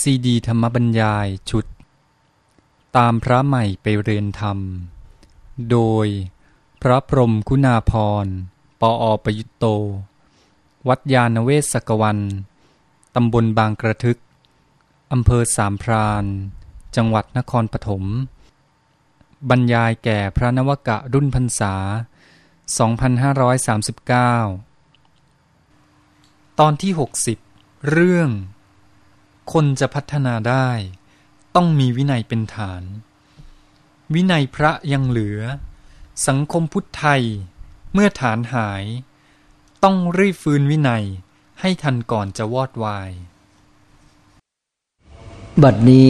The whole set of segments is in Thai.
ซีดีธรรมบรรยายชุด ตามพระใหม่ไปเรียนธรรม โดยพระพรมคุณาพร ปออประยุตโต วัดยาณเวศกวัน ตำบลบางกระทึก อำเภอสามพรานจังหวัดนครปฐม บรรยายแก่พระนวกะรุ่นพรรษา 2539 ตอนที่ 60 เรื่อง คนจะพัฒนาได้ ต้องมีวินัยเป็นฐาน วินัยพระยังเหลือ สังคมพุทธไทย เมื่อฐานหาย ต้องรีบฟื้นวินัยให้ทันก่อนจะวอดวาย บัดนี้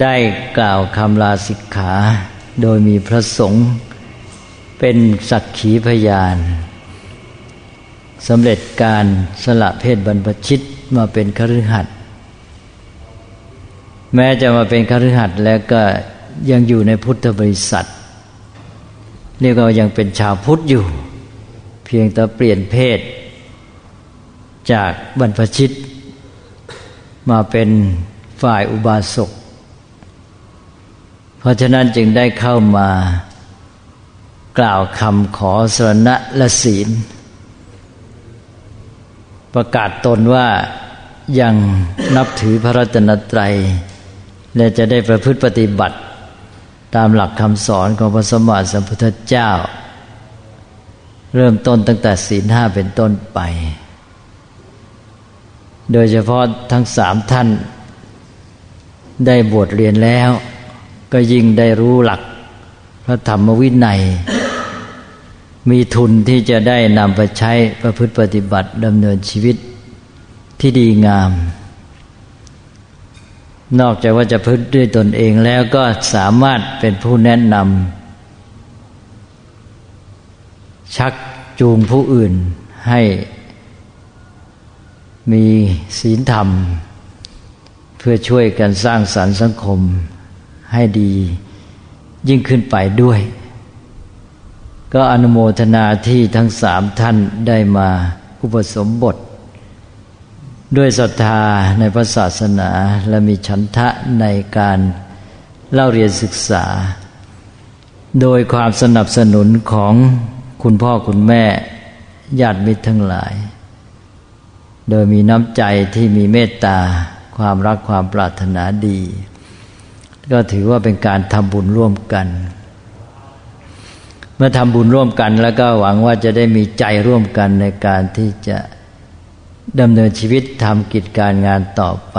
ได้กล่าวคำลาสิกขา โดยมีพระสงฆ์เป็นสักขีพยานสำเร็จการสละเพศบรรพชิต มาเป็นคฤหัสถ์แม้จะมาเป็นคฤหัสถ์แล้วก็ยังอยู่ในพุทธบริษัทเรียกว่ายังเป็นชาวพุทธอยู่ เพียงแต่เปลี่ยนเพศ จากบรรพชิต มาเป็นฝ่ายอุบาสก เพราะฉะนั้นจึงได้เข้ามากล่าวคำขอสรณะและศีล ประกาศตนว่ายังนับถือพระรัตนตรัย และจะได้ประพฤติปฏิบัติ ตามหลักคำสอนของพระสมมาสัมพุทธเจ้า เริ่มต้นตั้งแต่ศีลห้าเป็นต้นไป โดยเฉพาะทั้งสามท่าน ได้บวชเรียนแล้ว ก็ยิ่งได้รู้หลักพระธรรมวินัย มีทุนที่จะได้นำไปใช้ประพฤติปฏิบัติดำเนินชีวิตที่ดีงาม นอกจากว่าจะพึ่งด้วยตนเองแล้วก็สามารถเป็นผู้แนะนำชักจูงผู้อื่นให้มีศีลธรรม เพื่อช่วยกันสร้างสรรค์สังคมให้ดียิ่งขึ้นไปด้วย ก็อนุโมทนาที่ทั้งสามท่านได้มาอุปสมบท ด้วยศรัทธาในพระศาสนาและมีฉันทะในการเล่าเรียนศึกษา โดยความสนับสนุนของคุณพ่อคุณแม่ญาติมิตรทั้งหลาย โดยมีน้ำใจที่มีเมตตาความรักความปรารถนาดี ก็ถือว่าเป็นการทำบุญร่วมกัน เมื่อทำบุญร่วมกัน แล้วก็หวังว่าจะได้มีใจร่วมกันในการที่จะดำเนินชีวิตทำกิจการงานต่อไป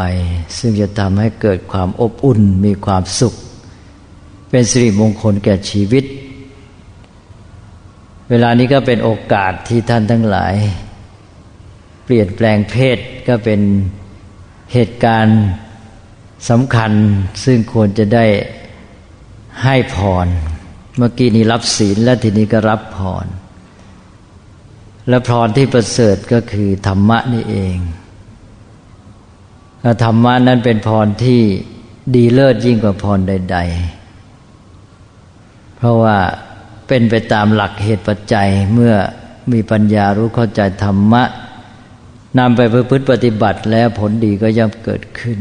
ซึ่งจะทำให้เกิดความอบอุ่นมีความสุข เป็นสิริมงคลแก่ชีวิต เวลานี้ก็เป็นโอกาสที่ท่านทั้งหลาย เปลี่ยนแปลงเพศก็เป็นเหตุการณ์สำคัญ ซึ่งควรจะได้ให้พร เมื่อกี้นี้รับศีลและทีนี้ก็รับพร และพรที่ประเสริฐก็คือธรรมะนี่เองธรรมะนั้นเป็นพรที่ดีเลิศยิ่งกว่าพรใด ๆ เพราะว่าเป็นไปตามหลักเหตุปัจจัยเมื่อมีปัญญารู้เข้าใจธรรมะนำไปประพฤติปฏิบัติแล้วผลดีก็ย่อมเกิดขึ้น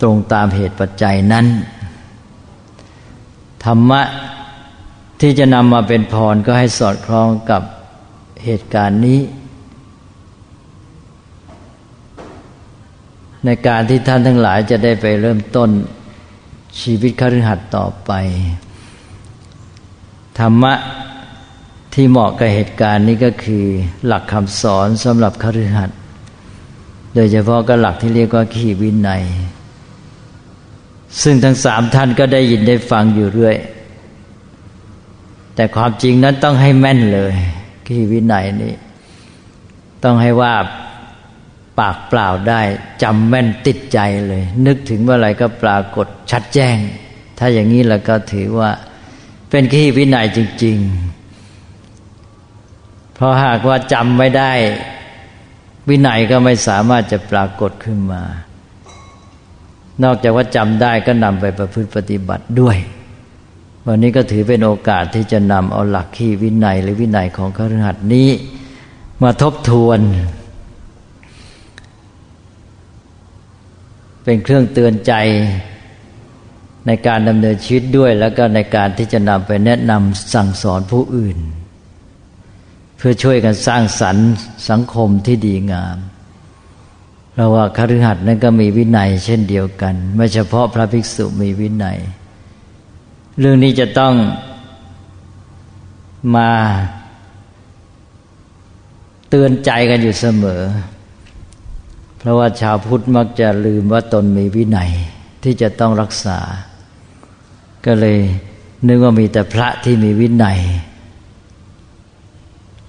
ตรงตามเหตุปัจจัยนั้น ธรรมะ ที่จะนำมาเป็นพรก็ให้สอดคล้องกับเหตุการณ์นี้ ในการที่ท่านทั้งหลายจะได้ไปเริ่มต้นชีวิตคฤหัสถ์ต่อไป ธรรมะที่เหมาะกับเหตุการณ์นี้ก็คือหลักคำสอนสำหรับคฤหัสถ์โดยเฉพาะก็หลักที่เรียกว่าขีวินัย ซึ่งทั้งสามท่านก็ได้ยินได้ฟังอยู่เรื่อย แต่ความจริงนั้นต้องให้แม่นเลยที่วินัยนี้ต้องให้ว่าปากเปล่าได้จำแม่นติดใจเลย นึกถึงเมื่อไรก็ปรากฏชัดแจ้ง ถ้าอย่างนี้แล้วก็ถือว่า เป็นขี้วินัยจริง ๆ เพราะหากว่าจำไม่ได้ วินัยก็ไม่สามารถจะปรากฏขึ้นมา นอกจากว่าจำได้ก็นำไปประพฤติปฏิบัติด้วย วันนี้ก็ถือเป็นโอกาสที่จะนำเอาหลักขี้วินัยหรือวินัยของคฤหัสนี้ มาทบทวน เป็นเครื่องเตือนใจในการดำเนินชีวิตด้วย แล้วก็ในการที่จะนำไปแนะนำสั่งสอนผู้อื่น เพื่อช่วยกันสร้างสรรค์สังคมที่ดีงามเราว่าคฤหัสถ์นั้นก็มีวินัยเช่นเดียวกัน ไม่เฉพาะพระภิกษุมีวินัย เรื่องนี้จะต้องมาเตือนใจกันอยู่เสมอ เพราะว่าชาวพุทธมักจะลืมว่าตนมีวินัยที่จะต้องรักษา ก็เลยนึกว่ามีแต่พระที่มีวินัย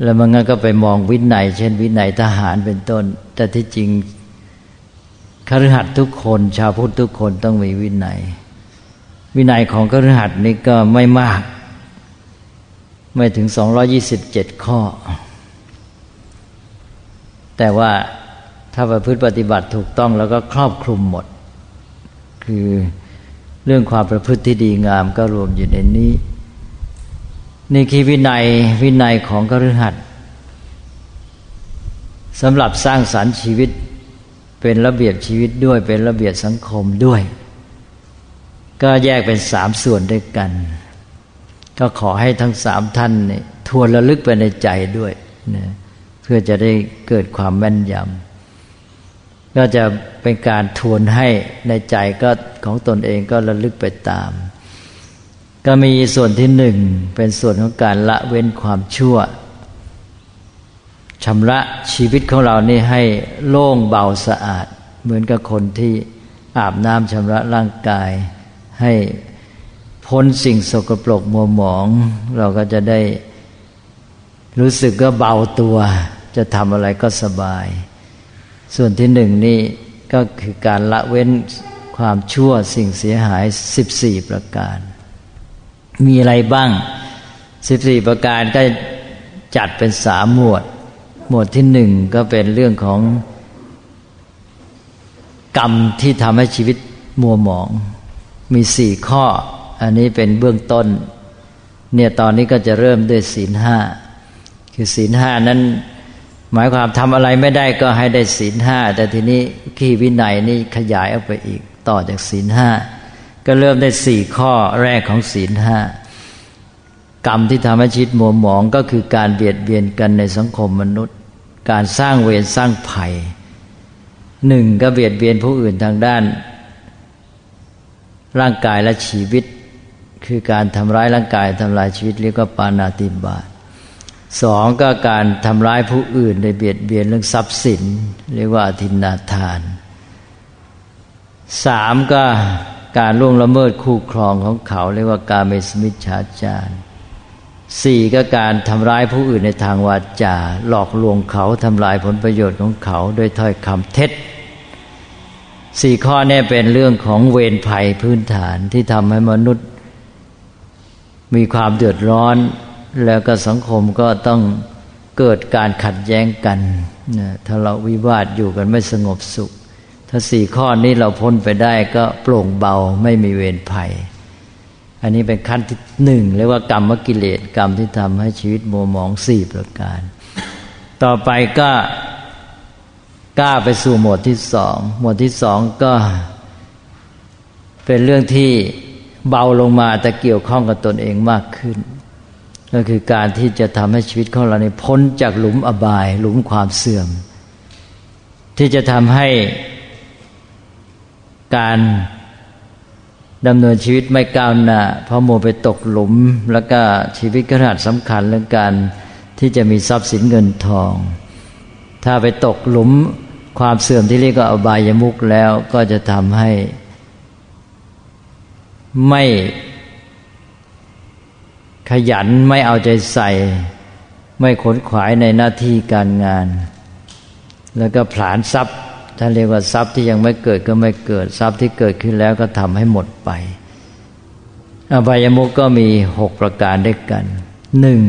แล้วมันก็ไปมองวินัย เช่นวินัยทหารเป็นต้น แต่ที่จริงคฤหัสถ์ทุกคน ชาวพุทธทุกคนต้องมีวินัย วินัยของคฤหัสถ์นี้ก็ไม่มาก ไม่ถึงสองยี่สิบเจ็ดข้อ แต่ว่าถ้าประพฤติปฏิบัติถูกต้องแล้วก็ครอบคลุมหมด คือเรื่องความประพฤติที่ดีงามก็รวมอยู่ในนี้ นี่คือวินัยวินัยของคฤหัสถ์สำหรับสร้างสารรค์ชีวิตเป็นระเบียบชีวิตด้วยเป็นระเบียบสังคมด้วย ก็แยกเป็นสามส่วนด้วยกัน ก็ขอให้ทั้งสามท่านนี่ทวนระลึกไปในใจด้วยนะเพื่อจะได้เกิดความแม่นยำก็จะเป็นการทวนให้ในใจก็ของตนเองก็ระลึกไปตาม ก็มีส่วนที่หนึ่งเป็นส่วนของการละเว้นความชั่วชำระชีวิตของเรานี่ให้โล่งเบาสะอาด เหมือนกับคนที่อาบน้ำชำระร่างกาย ให้พ้นสิ่งสกปรกมัวหมอง เราก็จะได้รู้สึกก็เบาตัว จะทำอะไรก็สบาย ส่วนที่หนึ่งนี่ก็คือการละเว้นความชั่วสิ่งเสียหายสิบสี่ประการ มีอะไรบ้างสิบสี่ประการก็จัดเป็นสามหมวด หมวดที่หนึ่งก็เป็นเรื่องของกรรมที่ทำให้ชีวิตมัวหมอง มีสี่ข้อ อันนี้เป็นเบื้องต้น เนี่ยตอนนี้ก็จะเริ่มด้วยศีลห้าคือศีลห้านั้น หมายความทำอะไรไม่ได้ก็ให้ได้ศีลห้าแต่ทีนี้ขีวินัยนี่ขยายออกไปอีกต่อจากศีลห้าก็เริ่มได้สี่ข้อแรกของศีลห้ากรรมที่ทำให้ชีวิตมัวหมองก็คือการเบียดเบียนกันในสังคมมนุษย์ การสร้างเวรสร้างภัยหนึ่งก็เบียดเบียนผู้อื่นทางด้าน ร่างกายและชีวิต คือการทำร้ายร่างกายทำลายชีวิตเรียกว่าปานาติบาตสองก็การทำร้ายผู้อื่นในเบียดเบียนเรื่องทรัพย์สิน เรียกว่าอธินาทานสามก็การล่วงละเมิดคู่ครองของเขา เรียกว่าการเมสมิชฌาจารสี่ก็การทำร้ายผู้อื่นในทางวาจา หลอกลวงเขาทำลายผลประโยชน์ของเขา โดยถ้อยคำเท็จ สี่ข้อนี้เป็นเรื่องของเวรภัยพื้นฐานที่ทำให้มนุษย์ มีความเดือดร้อน แล้วก็สังคมก็ต้องเกิดการขัดแย้งกันถ้าเราวิวาทอยู่กันไม่สงบสุข ถ้าสี่ข้อนี้เราพ้นไปได้ก็โปร่งเบาไม่มีเวรภัย อันนี้เป็นขั้นที่หนึ่งเรียกว่ากรรมกิเลสกรรมที่ทำให้ชีวิตมัวหมองสี่ประการ ต่อไปก็ กล้าไปสู่หมวดที่สอง หมวดที่สองก็ เป็นเรื่องที่เบาลงมาแต่เกี่ยวข้องกับตนเองมากขึ้น ก็คือการที่จะทำให้ชีวิตของเราในพ้นจากหลุมอบาย หลุมความเสื่อม ที่จะทำให้การดำเนินชีวิตไม่ก้าวหน้าเพราะโมไปตกหลุม แล้วก็ชีวิตขนาดสำคัญเรื่องการที่จะมีทรัพย์สินเงินทอง ถ้าไปตกหลุม ความเสื่อมที่เรียกว่าอบายมุกแล้วก็จะทำให้ ไม่ขยันไม่เอาใจใส่ ไม่ขนขวายในหน้าที่การงาน แล้วก็ผลานทรัพย์ท่านเรียกว่าทรัพย์ที่ยังไม่เกิดก็ไม่เกิดทรัพย์ที่เกิดขึ้นแล้วก็ทำให้หมดไป อบายมุกก็มีหกประการด้วยกันหนึ่ง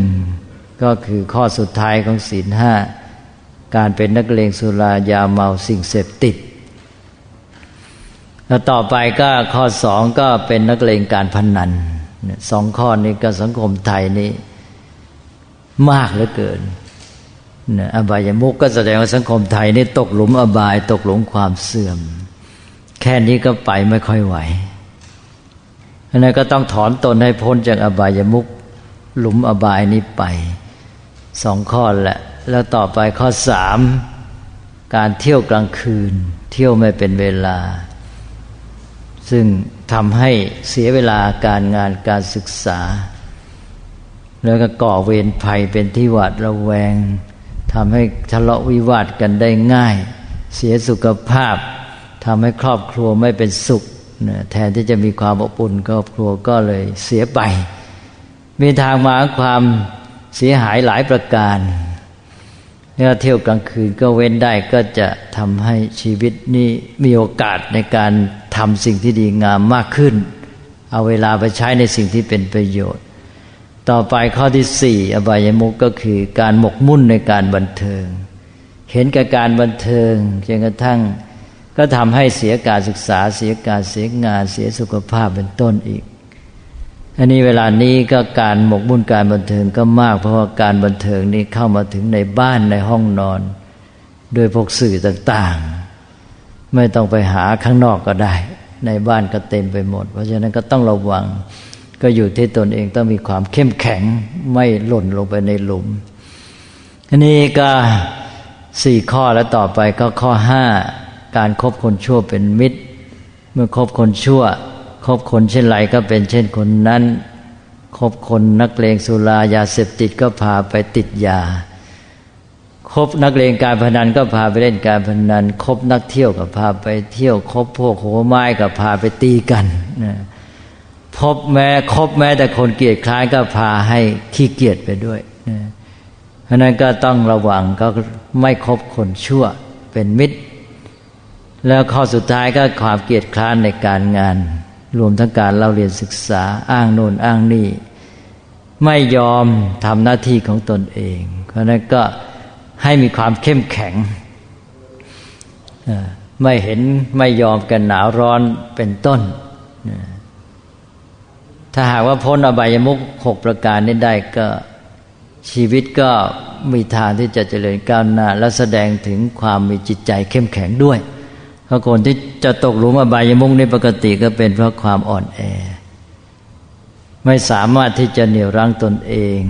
ก็คือข้อสุดท้ายของศีลห้า การเป็นนักเลงสุรายาเมาสิ่งเสพติด แล้วต่อไปก็ข้อสองก็เป็นนักเลงการพนนันสองข้อนี้ก็สังคมไทยนี้มากเหลือเกินอบายมุกก็แสดงว่าสังคมไทยนี่ตกหลุมอบาย ตกหลุมความเสื่อมแแค่นี้ก็ไปไม่ค่อยไหวอันนั้นก็ต้องถอนตนให้พ้นจากอบายมุกหลุมอบายนี้ไป สองข้อแหละ แล้วต่อไปข้อสามการเที่ยวกลางคืน เที่ยวไม่เป็นเวลา ซึ่งทำให้เสียเวลาการงานการศึกษา แล้วก็ก่อเวรภัยเป็นที่หวาดระแวงทำให้ทะเลาะวิวาทกันได้ง่าย เสียสุขภาพทำให้ครอบครัวไม่เป็นสุขแทนที่จะมีความอบอุ่นครอบครัวก็เลยเสียไป มีทางมาความเสียหายหลายประการ เนื้อเที่ยวกลางคืนก็เว้นได้ก็จะทำให้ชีวิตนี้มีโอกาสในการทำสิ่งที่ดีงามมากขึ้น เอาเวลาไปใช้ในสิ่งที่เป็นประโยชน์ ต่อไปข้อที่สี่อบายมุกก็คือการหมกมุ่นในการบันเทิง เห็นกับการบันเทิงจนกระทั่งก็ทำให้เสียการศึกษาเสียการเสียงานเสียสุขภาพเป็นต้นอีก อันนี้เวลานี้ก็การหมกมุ่นการบันเทิงก็มาก เพราะว่าการบันเทิงนี้เข้ามาถึงในบ้านในห้องนอนโดยพวกสื่อต่างๆ ไม่ต้องไปหาข้างนอกก็ได้ ในบ้านก็เต็มไปหมด เพราะฉะนั้นก็ต้องระวัง ก็อยู่ที่ตนเองต้องมีความเข้มแข็งไม่หล่นลงไปในหลุมอันนี้ก็สี่ข้อแล้วต่อไปก็ข้อห้าการครบคนชั่วเป็นมิตร เมื่อคบคนชั่ว คบคนเช่นไรก็เป็นเช่นคนนั้น คบคนนักเลงสุรายาเสพติดก็พาไปติดยา คบนักเลงการพนันก็พาไปเล่นการพนัน คบนักเที่ยวก็พาไปเที่ยว คบพวกโหไม้ก็พาไปตีกันนะพบแม้คบแม้แต่คนเกียดคล้ายก็พาให้ขี้เกียจไปด้วยนะเพราะนั้นก็ต้องระวังก็ไม่คบคนชั่วเป็นมิตร แล้วข้อสุดท้ายก็ความเกียจคร้านในการงาน รวมทั้งการเราเรียนศึกษาอ้างโน่นอ้างนี่ ไม่ยอมทำหน้าที่ของตนเอง เพราะนั้นก็ให้มีความเข้มแข็ง ไม่เห็นไม่ยอมกันหนาวร้อนเป็นต้น ถ้าหากว่าพ้นอบายมุขหกประการนี้ได้ก็ชีวิตก็มีทางที่จะเจริญก้าวหน้า และแสดงถึงความมีจิตใจเข้มแข็งด้วย เพราะคนที่จะตกหลุมอบายมุกในปกติก็เป็นเพราะความอ่อนแอ ไม่สามารถที่จะเหนี่ยวรั้งตนเอง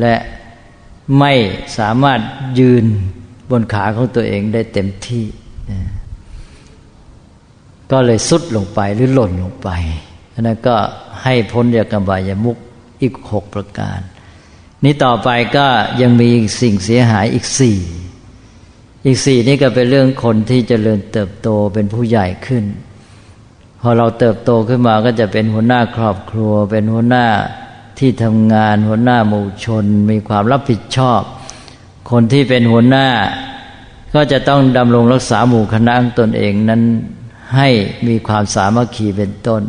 และไม่สามารถยืนบนขาของตัวเองได้เต็มที่ก็เลยสุดลงไปหรือหล่นลงไปอันั้นก็ให้พ้นจากกบายมุกอีกหกประการ นี้ต่อไปก็ยังมีสิ่งเสียหายอีกสี่ อีกสี่นี่ก็เป็นเรื่องคนที่จเจริญเติบโตเป็นผู้ใหญ่ขึ้น พอเราเติบโตขึ้นมาก็จะเป็นหัวหน้าครอบครัว เป็นหัวหน้าที่ทำงาน หัวหน้าหมู่ชน มีความรับผิดชอบ คนที่เป็นหัวหน้า ก็จะต้องดำรงรักษาหมู่คณะตนเองนั้นให้มีความสามัคคีเป็นต้น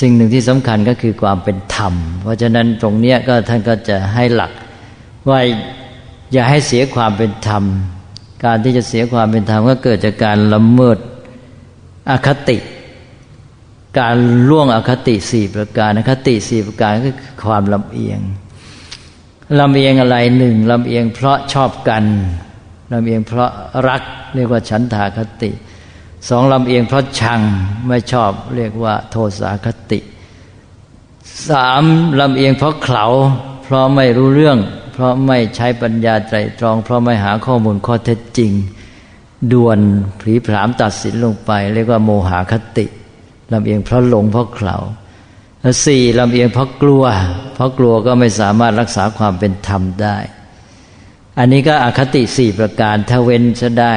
สิ่งหนึ่งที่สำคัญก็คือความเป็นธรรม เพราะฉะนั้นตรงนี้ก็ท่านก็จะให้หลักว่าอย่าให้เสียความเป็นธรรม การที่จะเสียความเป็นธรรมก็เกิดจากการละเมิดอคติ การล่วงอคติสี่ประการอคติสี่ประการก็คือความลำเอียงลำเอียงอะไรหนึ่งลำเอียงเพราะชอบกันลำเอียงเพราะรักเรียกว่าฉันทาคติสองลำเอียงเพราะชังไม่ชอบเรียกว่าโทสาคติสามลำเอียงเพราะเขาเพราะไม่รู้เรื่อง เพราะไม่ใช้ปัญญาใจตรอง เพราะไม่หาข้อมูลข้อเท็จจริงด่วนผีผามตัดสินลงไป เรียกว่าโมหคติลำเอียงเพราะหลงเพราะเขาสี่ลำเอียงเพราะกลัว เพราะกลัวก็ไม่สามารถรักษาความเป็นธรรมได้ อันนี้ก็อคติสี่ประการถ้าเว้นจะได้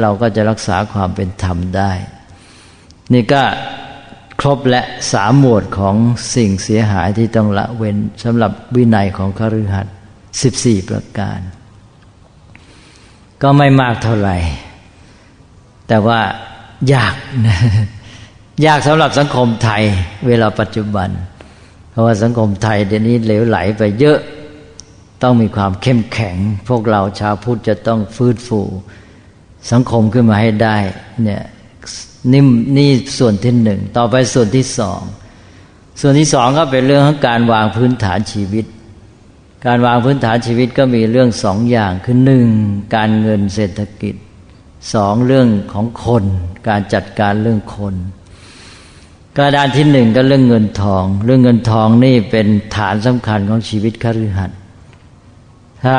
เราก็จะรักษาความเป็นธรรมได้ นี่ก็ครบและสามหมวดของสิ่งเสียหายที่ต้องละเว้นสำหรับวินัยของคฤหัสถ สิบสี่ประการ ก็ไม่มากเท่าไหร่ แต่ว่ายากนะยากสำหรับสังคมไทยเวลาปัจจุบัน เพราะว่าสังคมไทยเดี๋ยวนี้เหลวไหลไปเยอะต้องมีความเข้มแข็ง พวกเราชาวพุทธจะต้องฟื้นฟูสังคมขึ้นมาให้ได้เนี่ยนี่นี่ส่วนที่หนึ่ง ต่อไปส่วนที่สอง ส่วนที่สองก็เป็นเรื่องของการวางพื้นฐานชีวิต การวางพื้นฐานชีวิตก็มีเรื่องสองอย่างคือหนึ่งการเงินเศรษฐกิจสองเรื่องของคน การจัดการเรื่องคน กระดานที่หนึ่งก็เรื่องเงินทอง เรื่องเงินทองนี่เป็นฐานสำคัญของชีวิตคฤหัสถ์ถ้า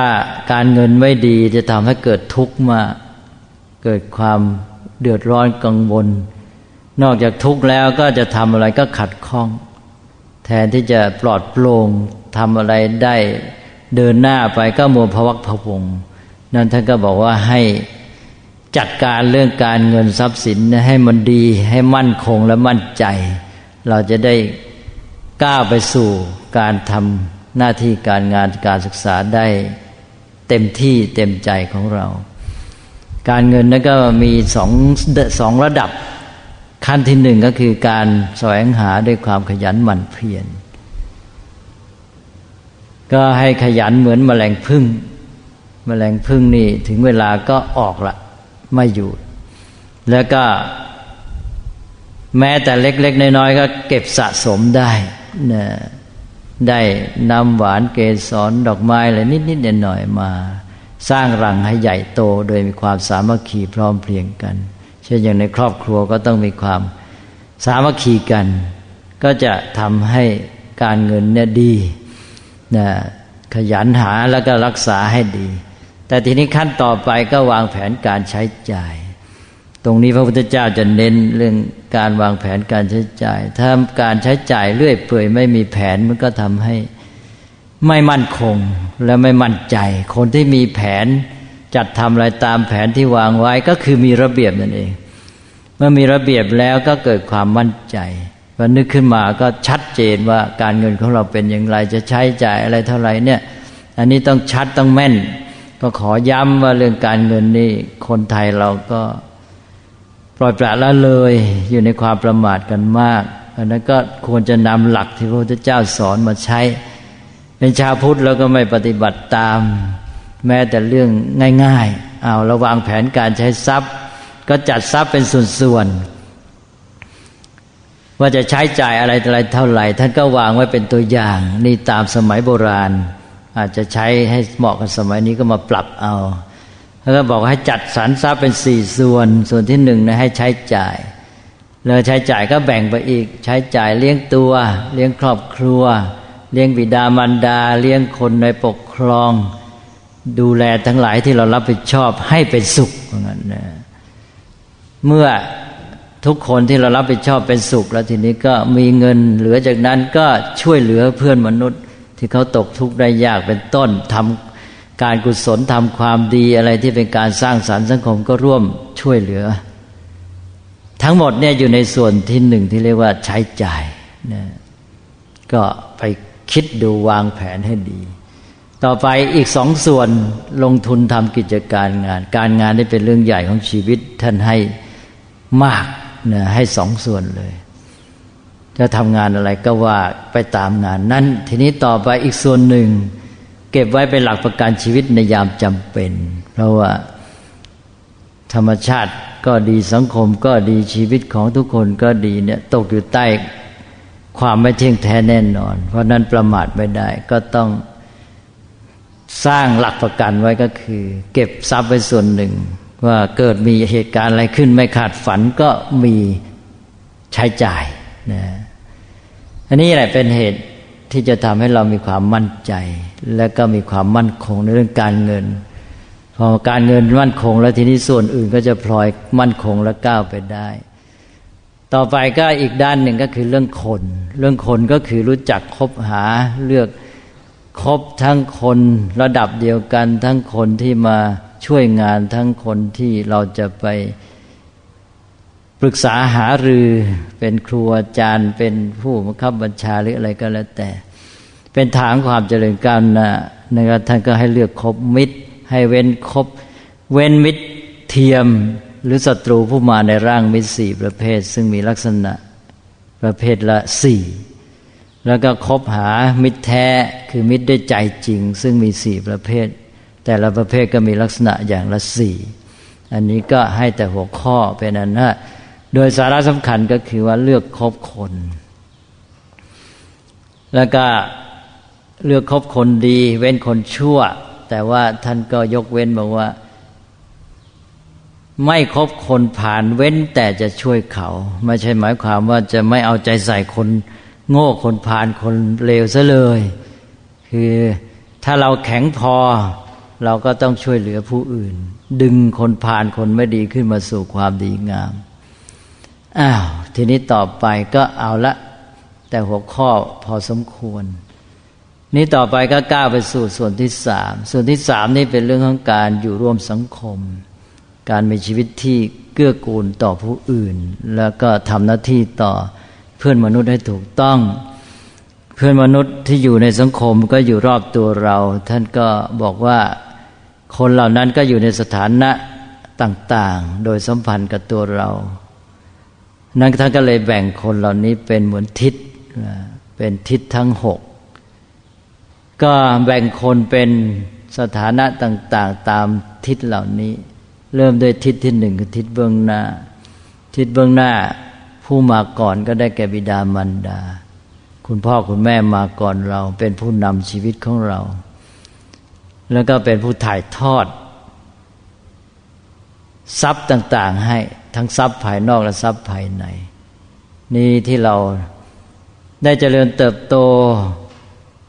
การเงินไม่ดีจะทำให้เกิดทุกข์มาเกิดความเดือดร้อนกังวล นอกจากทุกข์แล้วก็จะทำอะไรก็ขัดข้อง แทนที่จะปลอดโปร่ง ทำอะไรได้เดินหน้าไปก็มัวพวักพวงนั่นท่านก็บอกว่าให้จัดการเรื่องการเงินทรัพย์สินให้มันดีให้มั่นคงและมั่นใจ เราจะได้ก้าวไปสู่การทำหน้าที่การงานการศึกษาได้เต็มที่เต็มใจของเรา การเงินนั้นก็มีสองสองระดับขั้นที่หนึ่งก็คือการแสวงหาด้วยความขยันหมั่นเพียร ก็ให้ขยันเหมือนมแมลงพึ่งมแมลงพึ่งนี่ถึงเวลาก็ออกละไม่อยู่ แล้วก็ แม้แต่เล็ก ๆ น้อยๆก็เก็บสะสมได้นะได้นำหวานเกสรดอกไม้อะไรนิดๆหน่อยๆมา สร้างรังให้ใหญ่โตโดยมีความสามัคคีพร้อมเพรียงกัน เช่นอย่างในครอบครัวก็ต้องมีความสามัคคีกัน ก็จะทำให้การเงินเนี่ยดี นะขยันหาแล้วก็รักษาให้ดี แต่ทีนี้ขั้นต่อไปก็วางแผนการใช้จ่าย ตรงนี้พระพุทธเจ้าจะเน้นเรื่องการวางแผนการใช้จ่าย ถ้าการใช้จ่ายเรื่อยเปื่อยไม่มีแผนมันก็ทำให้ไม่มั่นคงและไม่มั่นใจ คนที่มีแผนจัดทำอะไรตามแผนที่วางไว้ก็คือมีระเบียบนั่นเอง เมื่อมีระเบียบแล้วก็เกิดความมั่นใจ พอนึกขึ้นมาก็ชัดเจนว่าการเงินของเราเป็นอย่างไร จะใช้จ่ายอะไรเท่าไหร่เนี่ย อันนี้ต้องชัดต้องแม่น ก็ขอย้ำว่าเรื่องการเงินนี่คนไทยเราก็ปล่อยปละละเลย อยู่ในความประมาทกันมากอันนั้นก็ควรจะนำหลักที่พระพุทธเจ้าสอนมาใช้ เป็นชาวพุทธแล้วก็ไม่ปฏิบัติตาม แม้แต่เรื่องง่ายๆเอาระวางแผนการใช้ทรัพย์ ก็จัดทรัพย์เป็นส่วนๆ ว่าจะใช้จ่ายอะไรอะไรเท่าไหร่ ท่านก็วางไว้เป็นตัวอย่าง นี่ตามสมัยโบราณ อาจจะใช้ให้เหมาะกับสมัยนี้ก็มาปรับเอาแล้วก็บอกให้จัดสรรทรัพย์เป็นสี่ส่วน ส่วนที่หนึ่งนะให้ใช้จ่าย แล้วใช้จ่ายก็แบ่งไปอีก ใช้จ่ายเลี้ยงตัว เลี้ยงครอบครัว เลี้ยงบิดามารดา เลี้ยงคนในปกครอง ดูแลทั้งหลายที่เรารับผิดชอบให้เป็นสุขเหมือนกันนะเมื่อ ทุกคนที่เรารับผิดชอบเป็นสุข แล้วทีนี้ก็มีเงินเหลือจากนั้นก็ช่วยเหลือเพื่อนมนุษย์ ที่เขาตกทุกข์ได้ยากเป็นต้นทำการกุศลทำความดีอะไรที่เป็นการสร้างสารรค์สังคมก็ร่วมช่วยเหลือ ทั้งหมดเนี่ยอยู่ในส่วนที่หนึ่งที่เรียกว่าใช้จ่ายนะก็ไปคิดดูวางแผนให้ดี ต่อไปอีกสองส่วนลงทุนทำกิจการงาน การงานนี่เป็นเรื่องใหญ่ของชีวิตท่านให้มาก นะให้สองส่วนเลย จะทำงานอะไรก็ว่าไปตามงานนั้น ทีนี้ต่อไปอีกส่วนหนึ่ง เก็บไว้เป็นหลักประกันชีวิตในยามจำเป็น เพราะว่าธรรมชาติก็ดีสังคมก็ดีชีวิตของทุกคนก็ดีเนี่ยตกอยู่ใต้ความไม่เที่ยงแท้แน่นอน เพราะนั้นประมาทไม่ได้ก็ต้องสร้างหลักประกันไว้ก็คือ เก็บทรัพย์ไว้ส่วนหนึ่ง ว่าเกิดมีเหตุการณ์อะไรขึ้นไม่ขาดฝันก็มีใช้จ่ายนะอันนี้แหละเป็นเหตุที่จะทำให้เรามีความมั่นใจ และก็มีความมั่นคงในเรื่องการเงิน พอการเงินมั่นคง แล้วทีนี้ส่วนอื่นก็จะพลอยมั่นคงและก้าวไปได้ ต่อไปก็อีกด้านหนึ่งก็คือเรื่องคน เรื่องคนก็คือรู้จักคบหาเลือกคบทั้งคนระดับเดียวกัน ทั้งคนที่มา ช่วยงานทั้งคนที่เราจะไปปรึกษาหารือเป็นครูอาจารย์ เป็นผู้บังคับบัญชาหรืออะไรก็แล้วแต่ เป็นทางความเจริญก้าวหน้านะครับท่านก็ให้เลือกคบมิตร ให้เว้นคบ เว้นมิตรเทียมหรือศัตรูผู้มาในร่างมิตรสี่ประเภท ซึ่งมีลักษณะประเภทละสี่แล้วก็คบหามิตรแท้คือมิตรด้วยใจจริง ซึ่งมีสี่ประเภท แต่ละประเภทก็มีลักษณะอย่างละสี่อันนี้ก็ให้แต่หัวข้อเป็นอันนะโดยสาระสำคัญก็คือว่าเลือกคบคน แล้วก็เลือกคบคนดี เว้นคนชั่ว แต่ว่าท่านก็ยกเว้นบอกว่า ไม่คบคนผ่านเว้นแต่จะช่วยเขา ไม่ใช่หมายความว่าจะไม่เอาใจใส่คนโง่คนผ่านคนเลวซะเลย คือถ้าเราแข็งพอ เราก็ต้องช่วยเหลือผู้อื่น ดึงคนผ่านคนไม่ดีขึ้นมาสู่ความดีงามอ้าวทีนี้ต่อไปก็เอาละ แต่หัวข้อพอสมควร นี่ต่อไปก็ก้าวไปสู่ส่วนที่สามส่วนที่สามนี่เป็นเรื่องของการอยู่ร่วมสังคม การมีชีวิตที่เกื้อกูลต่อผู้อื่น แล้วก็ทำหน้าที่ต่อเพื่อนมนุษย์ให้ถูกต้อง เพื่อนมนุษย์ที่อยู่ในสังคมก็อยู่รอบตัวเรา ท่านก็บอกว่า คนเหล่านั้นก็อยู่ในสถานะต่าง ๆ โดยสัมพันธ์กับตัวเรา นั้นท่านก็เลยแบ่งคนเหล่านี้เป็นเหมือนทิศเป็นทิศทั้งหก ก็แบ่งคนเป็นสถานะต่าง ๆ ตามทิศเหล่านี้ เริ่มด้วยทิศที่หนึ่งคือทิศเบื้องหน้า ทิศเบื้องหน้าผู้มาก่อนก็ได้แก่บิดามารดา คุณพ่อคุณแม่มาก่อนเราเป็นผู้นำชีวิตของเรา แล้วก็เป็นผู้ถ่ายทอด ทรัพย์ต่าง ๆ ให้ทั้งทรัพย์ภายนอกและทรัพย์ภายใน นี่ที่เราได้เจริญเติบโต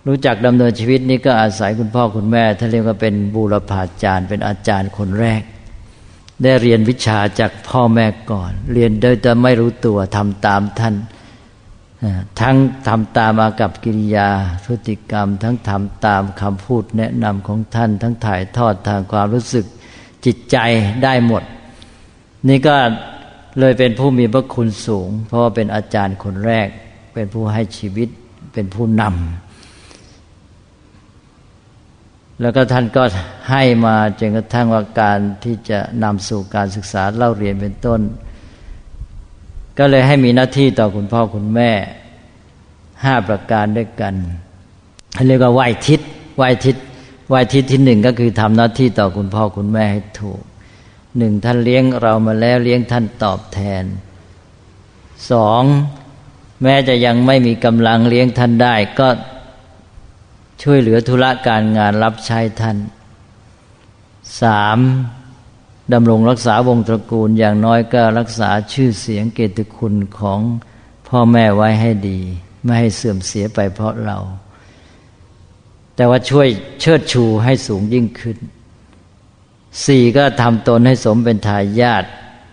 รู้จักดำเนินชีวิตนี้ก็อาศัยคุณพ่อคุณแม่ท่านเรียกว่าเป็นบูรพาจารย์ เป็นอาจารย์คนแรก ได้เรียนวิชาจากพ่อแม่ก่อน เรียนโดยจะไม่รู้ตัวทำตามท่าน ทั้งทำตามอากับกิริยาพฤติกรรม ทั้งทำตามคำพูดแนะนำของท่าน ทั้งถ่ายทอดทางความรู้สึกจิตใจได้หมด นี่ก็เลยเป็นผู้มีพระคุณสูง เพราะว่าเป็นอาจารย์คนแรก เป็นผู้ให้ชีวิตเป็นผู้นำแล้วก็ท่านก็ให้มาจนกระทั่งว่าการที่จะนำสู่การศึกษาเล่าเรียนเป็นต้น ก็เลยให้มีหน้าที่ต่อคุณพ่อคุณแม่ห้าประการด้วยกันเรียกว่าไหวทิศไหวทิศไหวทิศที่หนึ่งก็คือทำหน้าที่ต่อคุณพ่อคุณแม่ให้ถูกหนึ่งท่านเลี้ยงเรามาแล้วเลี้ยงท่านตอบแทนสองแม้จะยังไม่มีกำลังเลี้ยงท่านได้ ก็ช่วยเหลือธุระการงานรับใช้ท่านสาม ดำรงรักษาวงตระกูลอย่างน้อยก็รักษาชื่อเสียงเกียรติคุณของพ่อแม่ไว้ให้ดี ไม่ให้เสื่อมเสียไปเพราะเรา แต่ว่าช่วยเชิดชูให้สูงยิ่งขึ้นสี่ก็ทำตนให้สมเป็นทายาท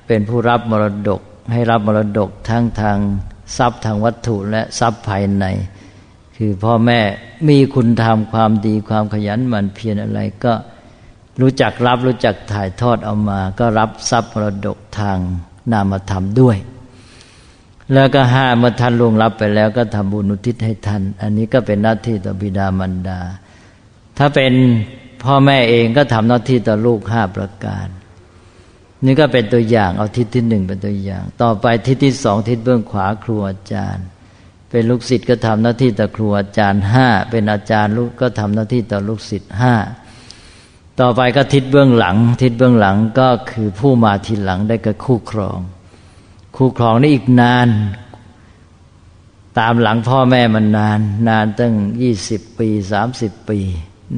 เป็นผู้รับมรดก ให้รับมรดกทั้งทางทรัพย์ทางวัตถุและทรัพย์ภายใน คือพ่อแม่มีคุณธรรมความดีความขยันหมั่นเพียรอะไรก็ รู้จักรับรู้จักถ่ายทอดเอามา ก็รับทรัพย์มรดกทางนามธรรมด้วย แล้วก็ห้าเมื่อท่านล่วงรับไปแล้วก็ทำบุญอุทิศให้ท่าน อันนี้ก็เป็นหน้าที่ต่อบิดามารดา ถ้าเป็นพ่อแม่เองก็ทำหน้าที่ต่อลูกห้าประการ นี่ก็เป็นตัวอย่างเอาทิศที่หนึ่งเป็นตัวอย่าง ต่อไปทิศที่สองทิศเบื้องขวาครูอาจารย์ เป็นลูกศิษย์ก็ทำหน้าที่ต่อครูอาจารย์ห้าเป็นอาจารย์ลูกก็ทำหน้าที่ต่อลูกศิษย์ห้า ต่อไปก็ทิศเบื้องหลัง ทิศเบื้องหลังก็คือผู้มาทีหลังได้กับคู่ครอง คู่ครองนี่อีกนาน ตามหลังพ่อแม่มันนาน นานตั้งยี่สิบปีสามสิบปี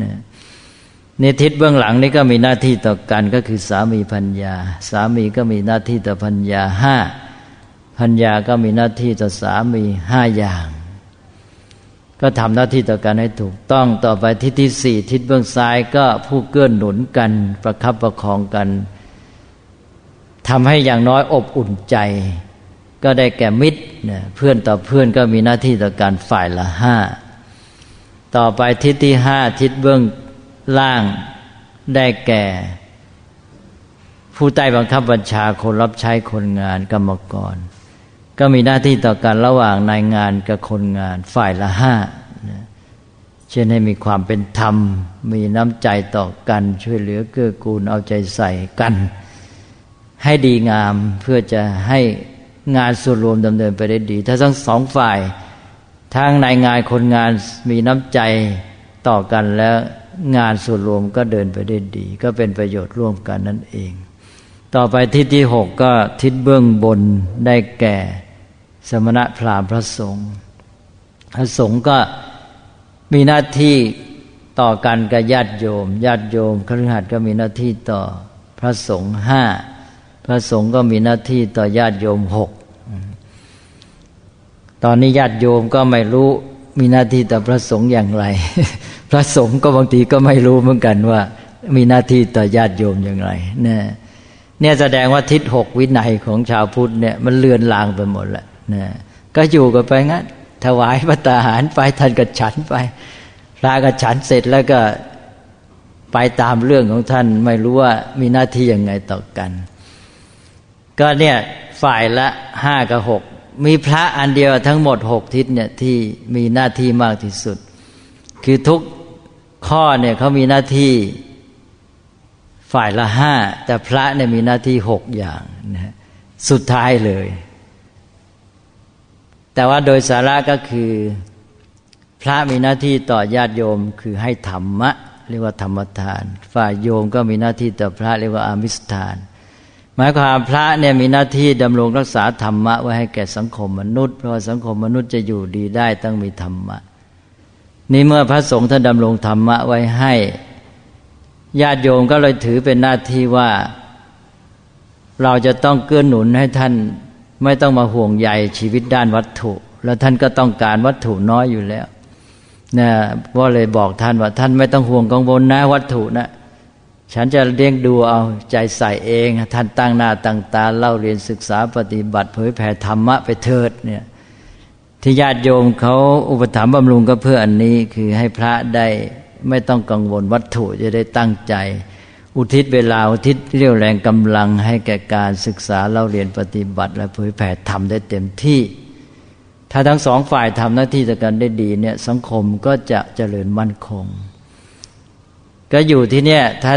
นะในทิศเบื้องหลังนี่ก็มีหน้าที่ต่อกันก็คือสามีพัญญา สามีก็มีหน้าที่ต่อพัญญาห้าพัญญาก็มีหน้าที่ต่อสามีห้าอย่าง ก็ทำหน้าที่ต่อกันให้ถูกต้องต่อไปทิศที่สี่ทิศเบื้องซ้ายก็ผู้เกื้อหนุนกันประคับประคองกันทำให้อย่างน้อยอบอุ่นใจ ก็ได้แก่มิตรเพื่อนต่อเพื่อนก็มีหน้าที่ต่อการฝ่ายละห้าต่อไปทิศที่ห้าทิศเบื้องล่างได้แก่ ผู้ใต้บังคับบัญชาคนรับใช้คนงานกรรมกร ก็มีหน้าที่ต่อกันระหว่างนายงานกับคนงานฝ่ายละห้าเช่นให้มีความเป็นธรรม มีน้ำใจต่อกัน ช่วยเหลือเกื้อกูลเอาใจใส่กัน ให้ดีงามเพื่อจะให้งานส่วนรวมดำเนินไปได้ดี ถ้าทั้งสองฝ่ายทั้งนายงานคนงานมีน้ำใจต่อกันแล้วงานส่วนรวมก็เดินไปได้ดี ก็เป็นประโยชน์ร่วมกันนั่นเอง ต่อไปทิศที่หกก็ทิศเบื้องบนได้แก่ สมณะพราหมณ์พระสงฆ์พระสงฆ์ก็มีหน้าที่ต่อกันกับญาติโยม ญาติโยมคฤหัสถ์ก็มีหน้าที่ต่อพระสงฆ์ห้าพระสงฆ์ก็มีหน้าที่ต่อญาติโยมหกตอนนี้ญาติโยมก็ไม่รู้มีหน้าที่ต่อพระสงฆ์อย่างไร พระสงฆ์ก็บางทีก็ไม่รู้เหมือนกันว่า มีหน้าที่ต่อญาติโยมอย่างไรเนี่ยเนี่ยแสดงว่าทิศหกวินัยของชาวพุทธเนี่ยมันเลือนลางไปหมดแหละ นะก็อยู่กันไปงั้นถวายพระตาหารไปท่านก็ฉันไปพระก็ฉันเสร็จแล้วก็ไปตามเรื่องของท่านไม่รู้ว่ามีหน้าที่ยังไงต่อกัน ก็เนี่ยฝ่ายละห้ากับหกมีพระอันเดียวทั้งหมดหกทิศเนี่ยที่มีหน้าที่มากที่สุด คือทุกข้อเนี่ยเขามีหน้าที่ฝ่ายละห้าแต่พระเนี่ยมีหน้าที่หกอย่างนะสุดท้ายเลย แต่ว่าโดยสาระก็คือ พระมีหน้าที่ต่อญาติโยมคือให้ธรรมะ เรียกว่าธรรมทาน ฝ่ายโยมก็มีหน้าที่ต่อพระเรียกว่าอามิสทาน หมายความพระเนี่ยมีหน้าที่ดำรงรักษาธรรมะไว้ให้แก่สังคมมนุษย์ เพราะสังคมมนุษย์จะอยู่ดีได้ต้องมีธรรมะนี่เมื่อพระสงฆ์ท่านดำรงธรรมะไว้ให้ญาติโยมก็เลยถือเป็นหน้าที่ว่า เราจะต้องเกื้อหนุนให้ท่าน ไม่ต้องมาห่วงใยชีวิตด้านวัตถุ แล้วท่านก็ต้องการวัตถุน้อยอยู่แล้วนะว่าเลยบอกท่านว่า ท่านไม่ต้องห่วงกังวลนะวัตถุนะ ฉันจะเลี้ยงดูเอาใจใส่เอง ท่านตั้งหน้าตั้งตาเล่าเรียนศึกษาปฏิบัติเผยแผ่ธรรมะไปเถิดเนี่ยที่ญาติโยมเขาอุปถัมภ์บำรุงก็เพื่ออันนี้คือให้พระได้ไม่ต้องกังวลวัตถุจะได้ตั้งใจ อุทิศเวลาอุทิศเรี่ยวแรงกำลังให้แก่การศึกษาเล่าเรียนปฏิบัติ และเผยแผ่ทำได้เต็มที่ ถ้าทั้งสองฝ่ายทำหน้าที่ต่อกันได้ดีเนี่ยสังคมก็จะเจริญมั่นคง ก็อยู่ที่เนี่ยถ้า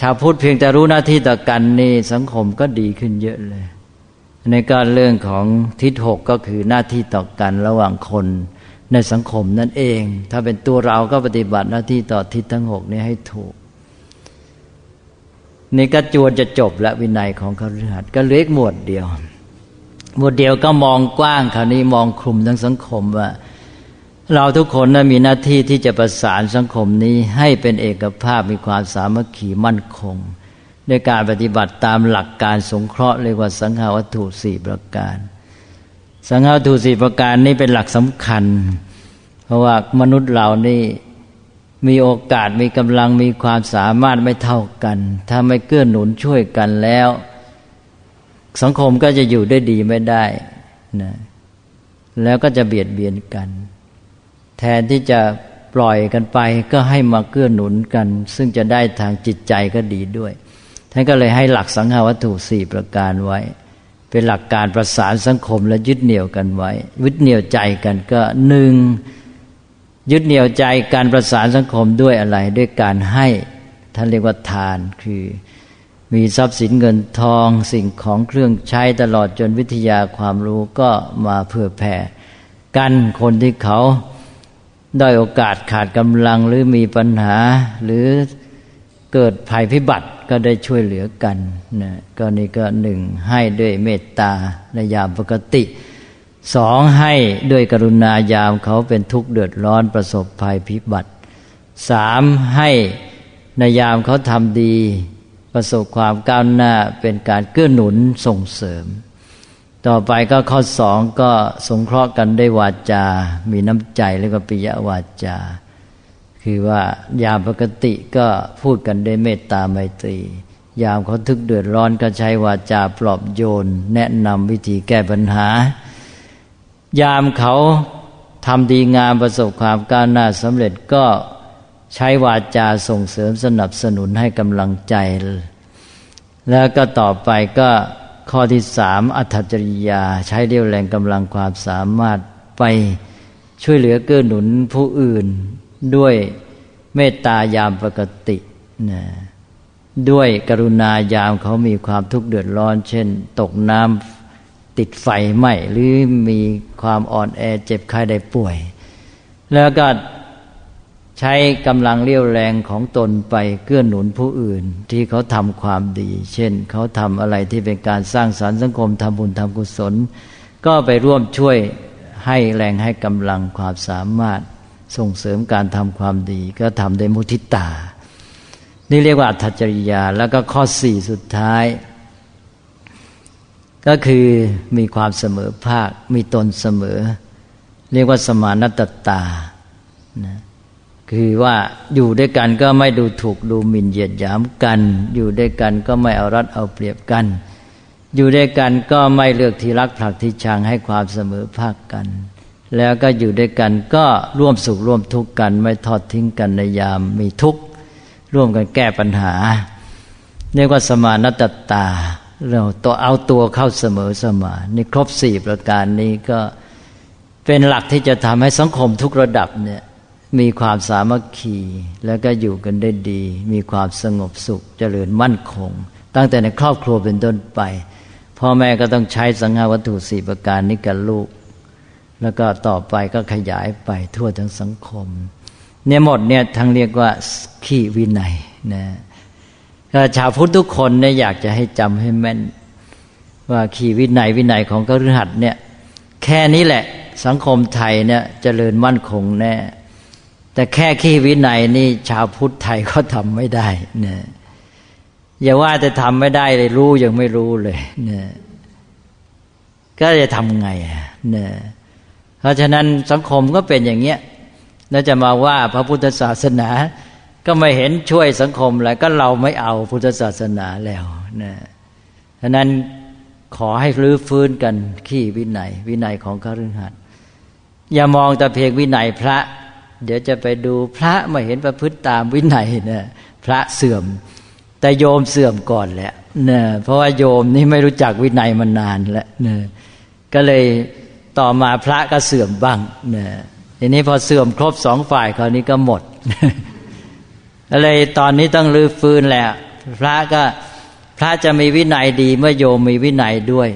ชาวพุทธเพียงแต่รู้หน้าที่ต่อกันนี่สังคมก็ดีขึ้นเยอะเลยในการเรื่องของทิศหกก็คือหน้าที่ต่อกันระหว่างคนในสังคมนั่นเอง ถ้าเป็นตัวเราก็ปฏิบัติหน้าที่ต่อทิศทั้งหกนี้ให้ถูก นี่ก็จวนจะจบและวินัยของคฤหัสถ์ก็เล็กหมวดเดียว หมวดเดียวก็มองกว้างคราวนี้มองคลุมทั้งสังคมว่า เราทุกคนนะมีหน้าที่ที่จะประสานสังคมนี้ให้เป็นเอกภาพมีความสามัคคีมั่นคงด้วยการปฏิบัติตามหลักการสงเคราะห์เรียกว่าสังฆาวัตถุสี่ประการ สังฆาทูสีประการนี้เป็นหลักสำคัญ เพราะว่ามนุษย์เรานี่ มีโอกาสมีกำลังมีความสามารถไม่เท่ากัน ถ้าไม่เกื้อหนุนช่วยกันแล้ว สังคมก็จะอยู่ได้ดีไม่ได้นะแล้วก็จะเบียดเบียนกัน แทนที่จะปล่อยกันไปก็ให้มาเกื้อหนุนกัน ซึ่งจะได้ทางจิตใจก็ดีด้วยท่านก็เลยให้หลักสังฆาวัตถุสี่ประการไว้ เป็นหลักการประสานสังคมและยึดเหนี่ยวกันไว้ยึดเหนี่ยวใจกันก็หนึ่ง ยึดเหนี่ยวใจการประสานสังคมด้วยอะไร ด้วยการให้ท่านเรียกว่าทานคือ มีทรัพย์สินเงินทองสิ่งของเครื่องใช้ตลอดจนวิทยาความรู้ก็มาเพื่อแผ่กันคนที่เขาได้โอกาสขาดกำลังหรือมีปัญหาหรือเกิดภัยพิบัติก็ได้ช่วยเหลือกันนะก็นี่ก็หนึ่งให้ด้วยเมตตาในยามปกติ สองให้ด้วยกรุณายามเขาเป็นทุกข์เดือดร้อนประสบภัยพิบัติสามให้ในยามเขาทำดี ประสบความก้าวหน้าเป็นการเกื้อหนุนส่งเสริม ต่อไปก็ข้อสองก็สงเคราะห์กันได้วาจา มีน้ำใจแล้วก็ปิยวาจา คือว่ายามปกติก็พูดกันด้วยเมตตาไมตรี ยามเขาทึกเดือดร้อนก็ใช้วาจาปลอบโยน แนะนำวิธีแก้ปัญหา ยามเขาทำดีงามประสบความก้าวหน้าสำเร็จก็ใช้วาจาส่งเสริมสนับสนุนให้กำลังใจ แล้วก็ต่อไปก็ข้อที่สามอัตจริยา ใช้เรี่ยวแรงกำลังความสามารถไปช่วยเหลือเกื้อหนุนผู้อื่นด้วยเมตตายามปกตินะด้วยกรุณายามเขามีความทุกข์เดือดร้อน เช่น ตกน้ำ ติดไฟไหมหรือมีความอ่อนแอเจ็บไข้ได้ป่วย แล้วก็ใช้กำลังเลี้ยวแรงของตนไปเกื้อหนุนผู้อื่น ที่เขาทำความดี เช่น เขาทำอะไรที่เป็นการสร้างสารรค์สังคมทำบุญทำกุศล ก็ไปร่วมช่วยให้แรงให้กำลังความสามารถส่งเสริมการทำความดี ก็ทำด้วยมุทิตา นี่เรียกว่าอัตจริยา แล้วก็ข้อสี่สุดท้าย ก็คือมีความเสมอภาค มีตนเสมอ เรียกว่าสมานตตานะคือว่าอยู่ด้วยกันก็ไม่ดูถูกดูหมิ่นเหยียดหยามกัน อยู่ด้วยกันก็ไม่เอารัดเอาเปรียบกัน อยู่ด้วยกันก็ไม่เลือกที่รักผลักที่ชังให้ความเสมอภาคกัน แล้วก็อยู่ด้วยกันก็ร่วมสุขร่วมทุกข์กัน ไม่ทอดทิ้งกันในยามมีทุกข์ร่วมกันแก้ปัญหาเรียกว่าสมานตตา เราตัวเอาตัวเข้าเสมอสมานนี่ครบสี่ประการนี้ก็เป็นหลักที่จะทำให้สังคมทุกระดับเนี่ยมีความสามัคคีแล้วก็อยู่กันได้ดี มีความสงบสุขเจริญมั่นคง ตั้งแต่ในครอบครัวเป็นต้นไปพ่อแม่ก็ต้องใช้สังฆวัตถุสี่ประการนี้กับลูก แล้วก็ต่อไปก็ขยายไปทั่วทั้งสังคม เนี่ยหมดเนี่ยทั้งเรียกว่าขี้วินัยนะ ชาวพุทธทุกคนเนี่ยอยากจะให้จำให้แม่น ว่าขีวินัยวินัยของกฤหัสเนี่ย แค่นี้แหละสังคมไทยเนี่ยจเจริญมั่นคงแน่ แต่แค่ขี้วินัยนี่ชาวพุทธไทยก็ทำไม่ได้เนี่ยอย่าว่าจะทำไม่ได้เลยรู้ยังไม่รู้เลยเนี่ยก็จะทำไงเนี่ยเพราะฉะนั้นสังคมก็เป็นอย่างเงี้ยแล้วจะมาว่าพระพุทธศาสนา ก็ไม่เห็นช่วยสังคมอะไรก็เราไม่เอาพุทธศาสนาแล้วนะฉะนั้นขอให้รื้อฟื้นกันขี้วินัย วินัยของคฤหัสถ์อย่ามองแต่เพียงวินัยพระ เดี๋ยวจะไปดูพระไม่เห็นประพฤติตามวินัยนะพระเสื่อม แต่โยมเสื่อมก่อนแหละนะเพราะว่าโยมนี่ไม่รู้จักวินัยมานานแล้วนะก็เลยต่อมาพระก็เสื่อมบ้างนะทีนี้พอเสื่อมครบสองฝ่ายคราวนี้ก็หมด เลยตอนนี้ต้องรื้อฟื้นแหล้วพระก็พระจะมีวินัยดีเมื่อโยมมีวินัยด้วย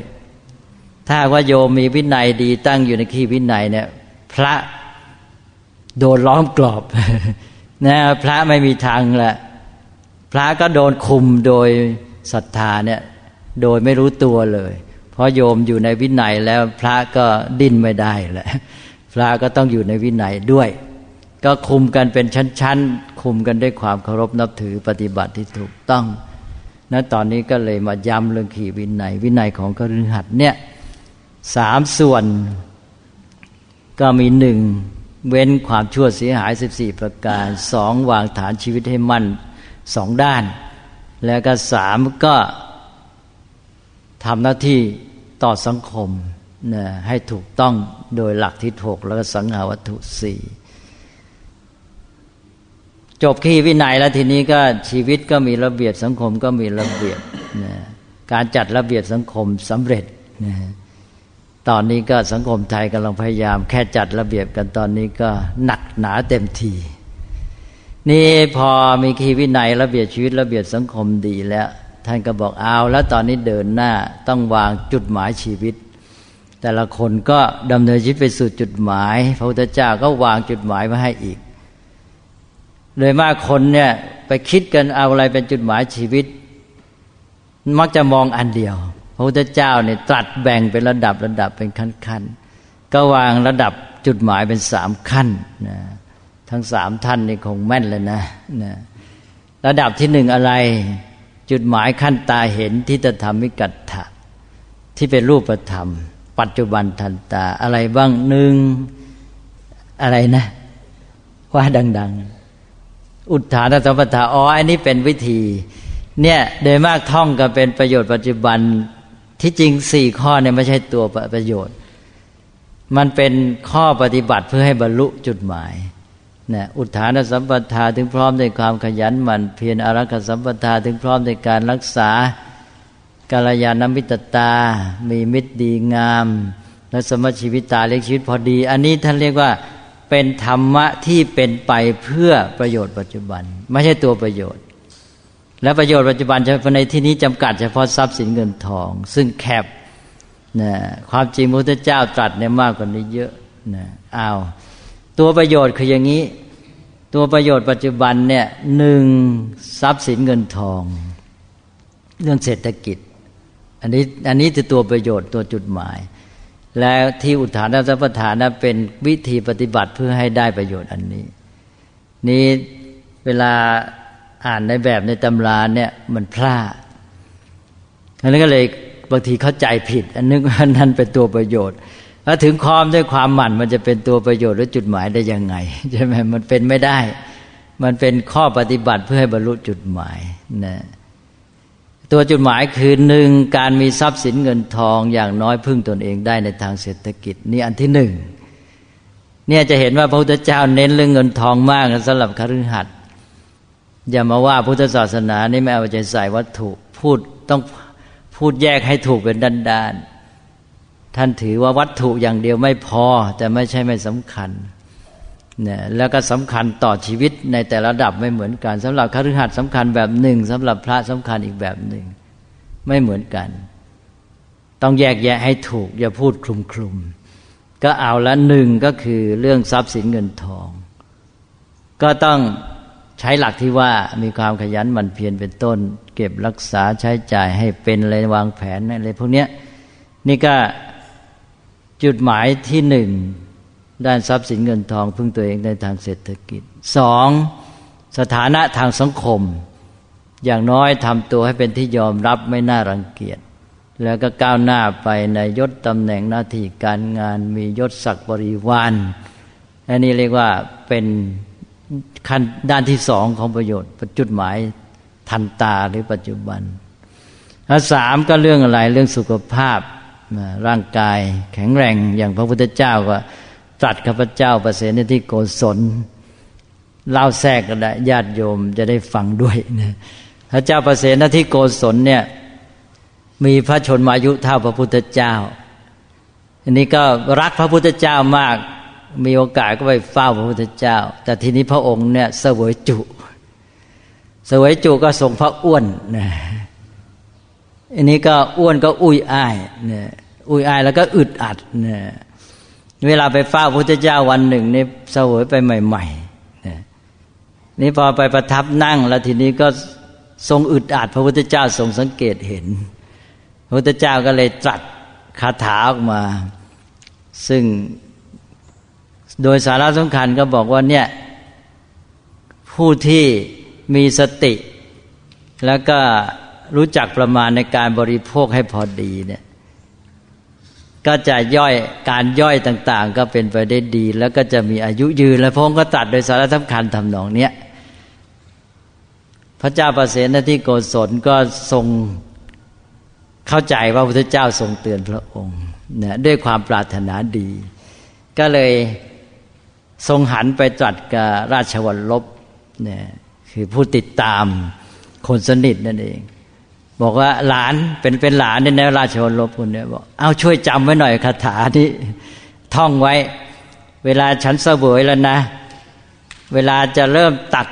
ถ้าว่าโยมมีวินัยดีตั้งอยู่ในขี้วินัยเนี่ย พระโดนล้อมกรอบนะพระไม่มีทางแหละพระก็โดนคุมโดยศรัทธาเนี่ย โดยไม่รู้ตัวเลย เพราะโยมอยู่ในวินัยแล้วพระก็ดิ้นไม่ได้แหละพระก็ต้องอยู่ในวินัยด้วย ก็คุมกันเป็นชั้นๆ คุมกันด้วยความเคารพนับถือปฏิบัติที่ถูกต้องนะตอนนี้ก็เลยมาย้ำเรื่องขี่วินัยวินัยของกฤหัสเนี่ยสามส่วนก็มีหนึ่งเว้นความชั่วเสียหายสิบสี่ประการสองวางฐานชีวิตให้มั่นสองด้าน แล้วก็สามก็ทำหน้าที่ต่อสังคมนะให้ถูกต้องโดยหลักที่ถกแล้วก็สังหาวัตถุสี่ จบขี้วินัยแล้วทีนี้ก็ชีวิตก็มีระเบียบสังคมก็มีระเบียบนะการจัดระเบียบสังคมสำเร็จนะตอนนี้ก็สังคมไทยกำลังพยายาม แค่จัดระเบียบกันตอนนี้ก็หนักหนาเต็มที นี่พอมีขีวินัยระเบียบชีวิตระเบียบสังคมดีแล้ว ท่านก็บอกเอาแล้วตอนนี้เดินหน้าต้องวางจุดหมายชีวิต แต่ละคนก็ดำเนินชีวิตไปสู่จุดหมาย พระพุทธเจ้าก็วางจุดหมายมาให้อีก โดยมากคนเนี่ยไปคิดกันเอาอะไรเป็นจุดหมายชีวิต มักจะมองอันเดียว พระพุทธเจ้าเนี่ยตรัสแบ่งเป็นระดับระดับเป็นขั้นๆก็วางระดับจุดหมายเป็นสามขั้นนะทั้งสามท่านนี่คงแม่นเลยนะนะ ระดับที่หนึ่งอะไร จุดหมายขั้นตาเห็นที่จะทำมิกัตถะที่เป็นรูปธรรม ปัจจุบันทันตา อะไรบ้างหนึ่งอะไรนะ ว่าดัง ๆ อุทานสัมปทาอ๋ออันนี้เป็นวิธี เนี่ยโดยมากท่องกันเป็นประโยชน์ปัจจุบันที่จริงสี่ข้อเนี่ยไม่ใช่ตัวประโยชน์ มันเป็นข้อปฏิบัติเพื่อให้บรรลุจุดหมายนะอุทานสัมปทาถึงพร้อมในความขยันหมั่นเพียรอารักษสัมปทาถึงพร้อมในการรักษากาลยานมิตรตา มีมิตรดีงามและสมชีวิตตาเลี้ยงชีวิตพอดี อันนี้ท่านเรียกว่า เป็นธรรมะที่เป็นไปเพื่อประโยชน์ปัจจุบัน ไม่ใช่ตัวประโยชน์ และประโยชน์ปัจจุบันเฉพาะในที่นี้จำกัด เฉพาะทรัพย์สินเงินทอง ซึ่งแคบนะความจริงพระพุทธเจ้าตรัสเนี่ยมากกว่านี้เยอะนะอ้าวตัวประโยชน์คืออย่างนี้ ตัวประโยชน์ปัจจุบันเนี่ยหนึ่งทรัพย์สินเงินทอง เรื่องเศรษฐกิจ อันนี้อันนี้คือตัวประโยชน์ตัวจุดหมาย แล้วที่อุทานสัพพทานนะเป็นวิธีปฏิบัติเพื่อให้ได้ประโยชน์อันนี้ นี้เวลาอ่านในแบบในตำราเนี่ยมันพลาดแล้วก็เลยบางทีเข้าใจผิด อันนึกว่านั่นเป็นตัวประโยชน์ถ้าถึงความด้วยความหมั่นมันจะเป็นตัวประโยชน์หรือจุดหมายได้ยังไงใช่ไหมมันเป็นไม่ได้ มันเป็นข้อปฏิบัติเพื่อให้บรรลุจุดหมายนะ ตัวจุดหมายคือหนึ่งการมีทรัพย์สินเงินทองอย่างน้อยพึ่งตนเองได้ในทางเศรษฐกิจนี่อันที่หนึ่งเนี่ยจะเห็นว่าพระพุทธเจ้าเน้นเรื่องเงินทองมากสำหรับคฤหัสถ์อย่ามาว่าพุทธศาสนานี่ไม่เอาใจใส่วัตถุพูดต้องพูดแยกให้ถูกเป็นด้านๆท่านถือว่าวัตถุอย่างเดียวไม่พอ แต่ไม่ใช่ไม่สำคัญ นี่ยแล้วก็สำคัญต่อชีวิตในแต่ละระดับไม่เหมือนกันสำหรับคฤหัสถ์สำคัญแบบหนึ่งสำหรับพระสำคัญอีกแบบหนึ่ง ไม่เหมือนกัน ต้องแยกแยะให้ถูก อย่าพูดคลุมคลุมก็เอาละหนึ่งก็คือเรื่องทรัพย์สินเงินทอง ก็ต้องใช้หลักที่ว่ามีความขยันหมั่นเพียรเป็นต้น เก็บรักษาใช้จ่ายให้เป็นอะไรวางแผนอะไรพวกนี้นี่ก็จุดหมายที่หนึ่ง ด้านทรัพย์สินเงินทองพึ่งตัวเองในทางเศรษฐกิจสองสถานะทางสังคม อย่างน้อยทำตัวให้เป็นที่ยอมรับไม่น่ารังเกียจ แล้วก็ก้าวหน้าไปในยศตำแหน่งหน้าที่การงานมียศศักดิ์บริวารอันนี้เรียกว่าเป็นขั้นด้านที่สองของประโยชน์จุดหมายทันตาหรือปัจจุบันแล้วสามก็เรื่องอะไรเรื่องสุขภาพร่างกายแข็งแรงอย่างพระพุทธเจ้าก็ ตรัสข้าพเจ้าประเสริฐที่โกศลเล่าแทรกก็ได้ญาติโยมจะได้ฟังด้วยนะพระเจ้าประเสริฐที่โกศลเนี่ย มีพระชนมายุเท่าพระพุทธเจ้า อันนี้ก็รักพระพุทธเจ้ามาก มีโอกาสก็ไปเฝ้าพระพุทธเจ้า แต่ทีนี้พระองค์เนี่ยเสวยจุเสวยจุก็ทรงพระอ้วนนะอันนี้ก็อ้วนก็อุ้ยอ้ายเนี่ยอุ้ยอายแล้วก็อึดอัดเนี่ย เวลาไปเฝ้าพระพุทธเจ้าวันหนึ่งนี่เสวยไปใหม่ๆนี่ยนี่พอไปประทับนั่งแล้วทีนี้ก็ทรงอึดอัดพระพุทธเจ้าทรงสังเกตเห็น พระพุทธเจ้าก็เลยตรัสคาถาออกมา ซึ่งโดยสาระสำคัญก็บอกว่าเนี่ยผู้ที่มีสติ แล้วก็รู้จักประมาณในการบริโภคให้พอดีเนี่ย ก็จะย่อยการย่อยต่างๆ ก็เป็นไปได้ดี แล้วก็จะมีอายุยืน และพงก็ตัดโดยสาระสำคัญทำนองเนี้ยพระเจ้าประเสนที่โกศลก็ทรงเข้าใจว่าพระพุทธเจ้าทรงเตือนพระองค์เนี่ยด้วยความปรารถนาดี ก็เลยทรงหันไปตรัสกับราชวัลลบเนี่ยคือผู้ติดตามคนสนิทนั่นเอง บอกว่าหลานเป็นเป็นหลานเนี่ยนราชวัลลบคนนี้บอกเอาช่วยจำไว้หน่อยคาถานี้ท่องไว้ เวลาฉันเสวยแล้วนะ เวลาจะเริ่มตัก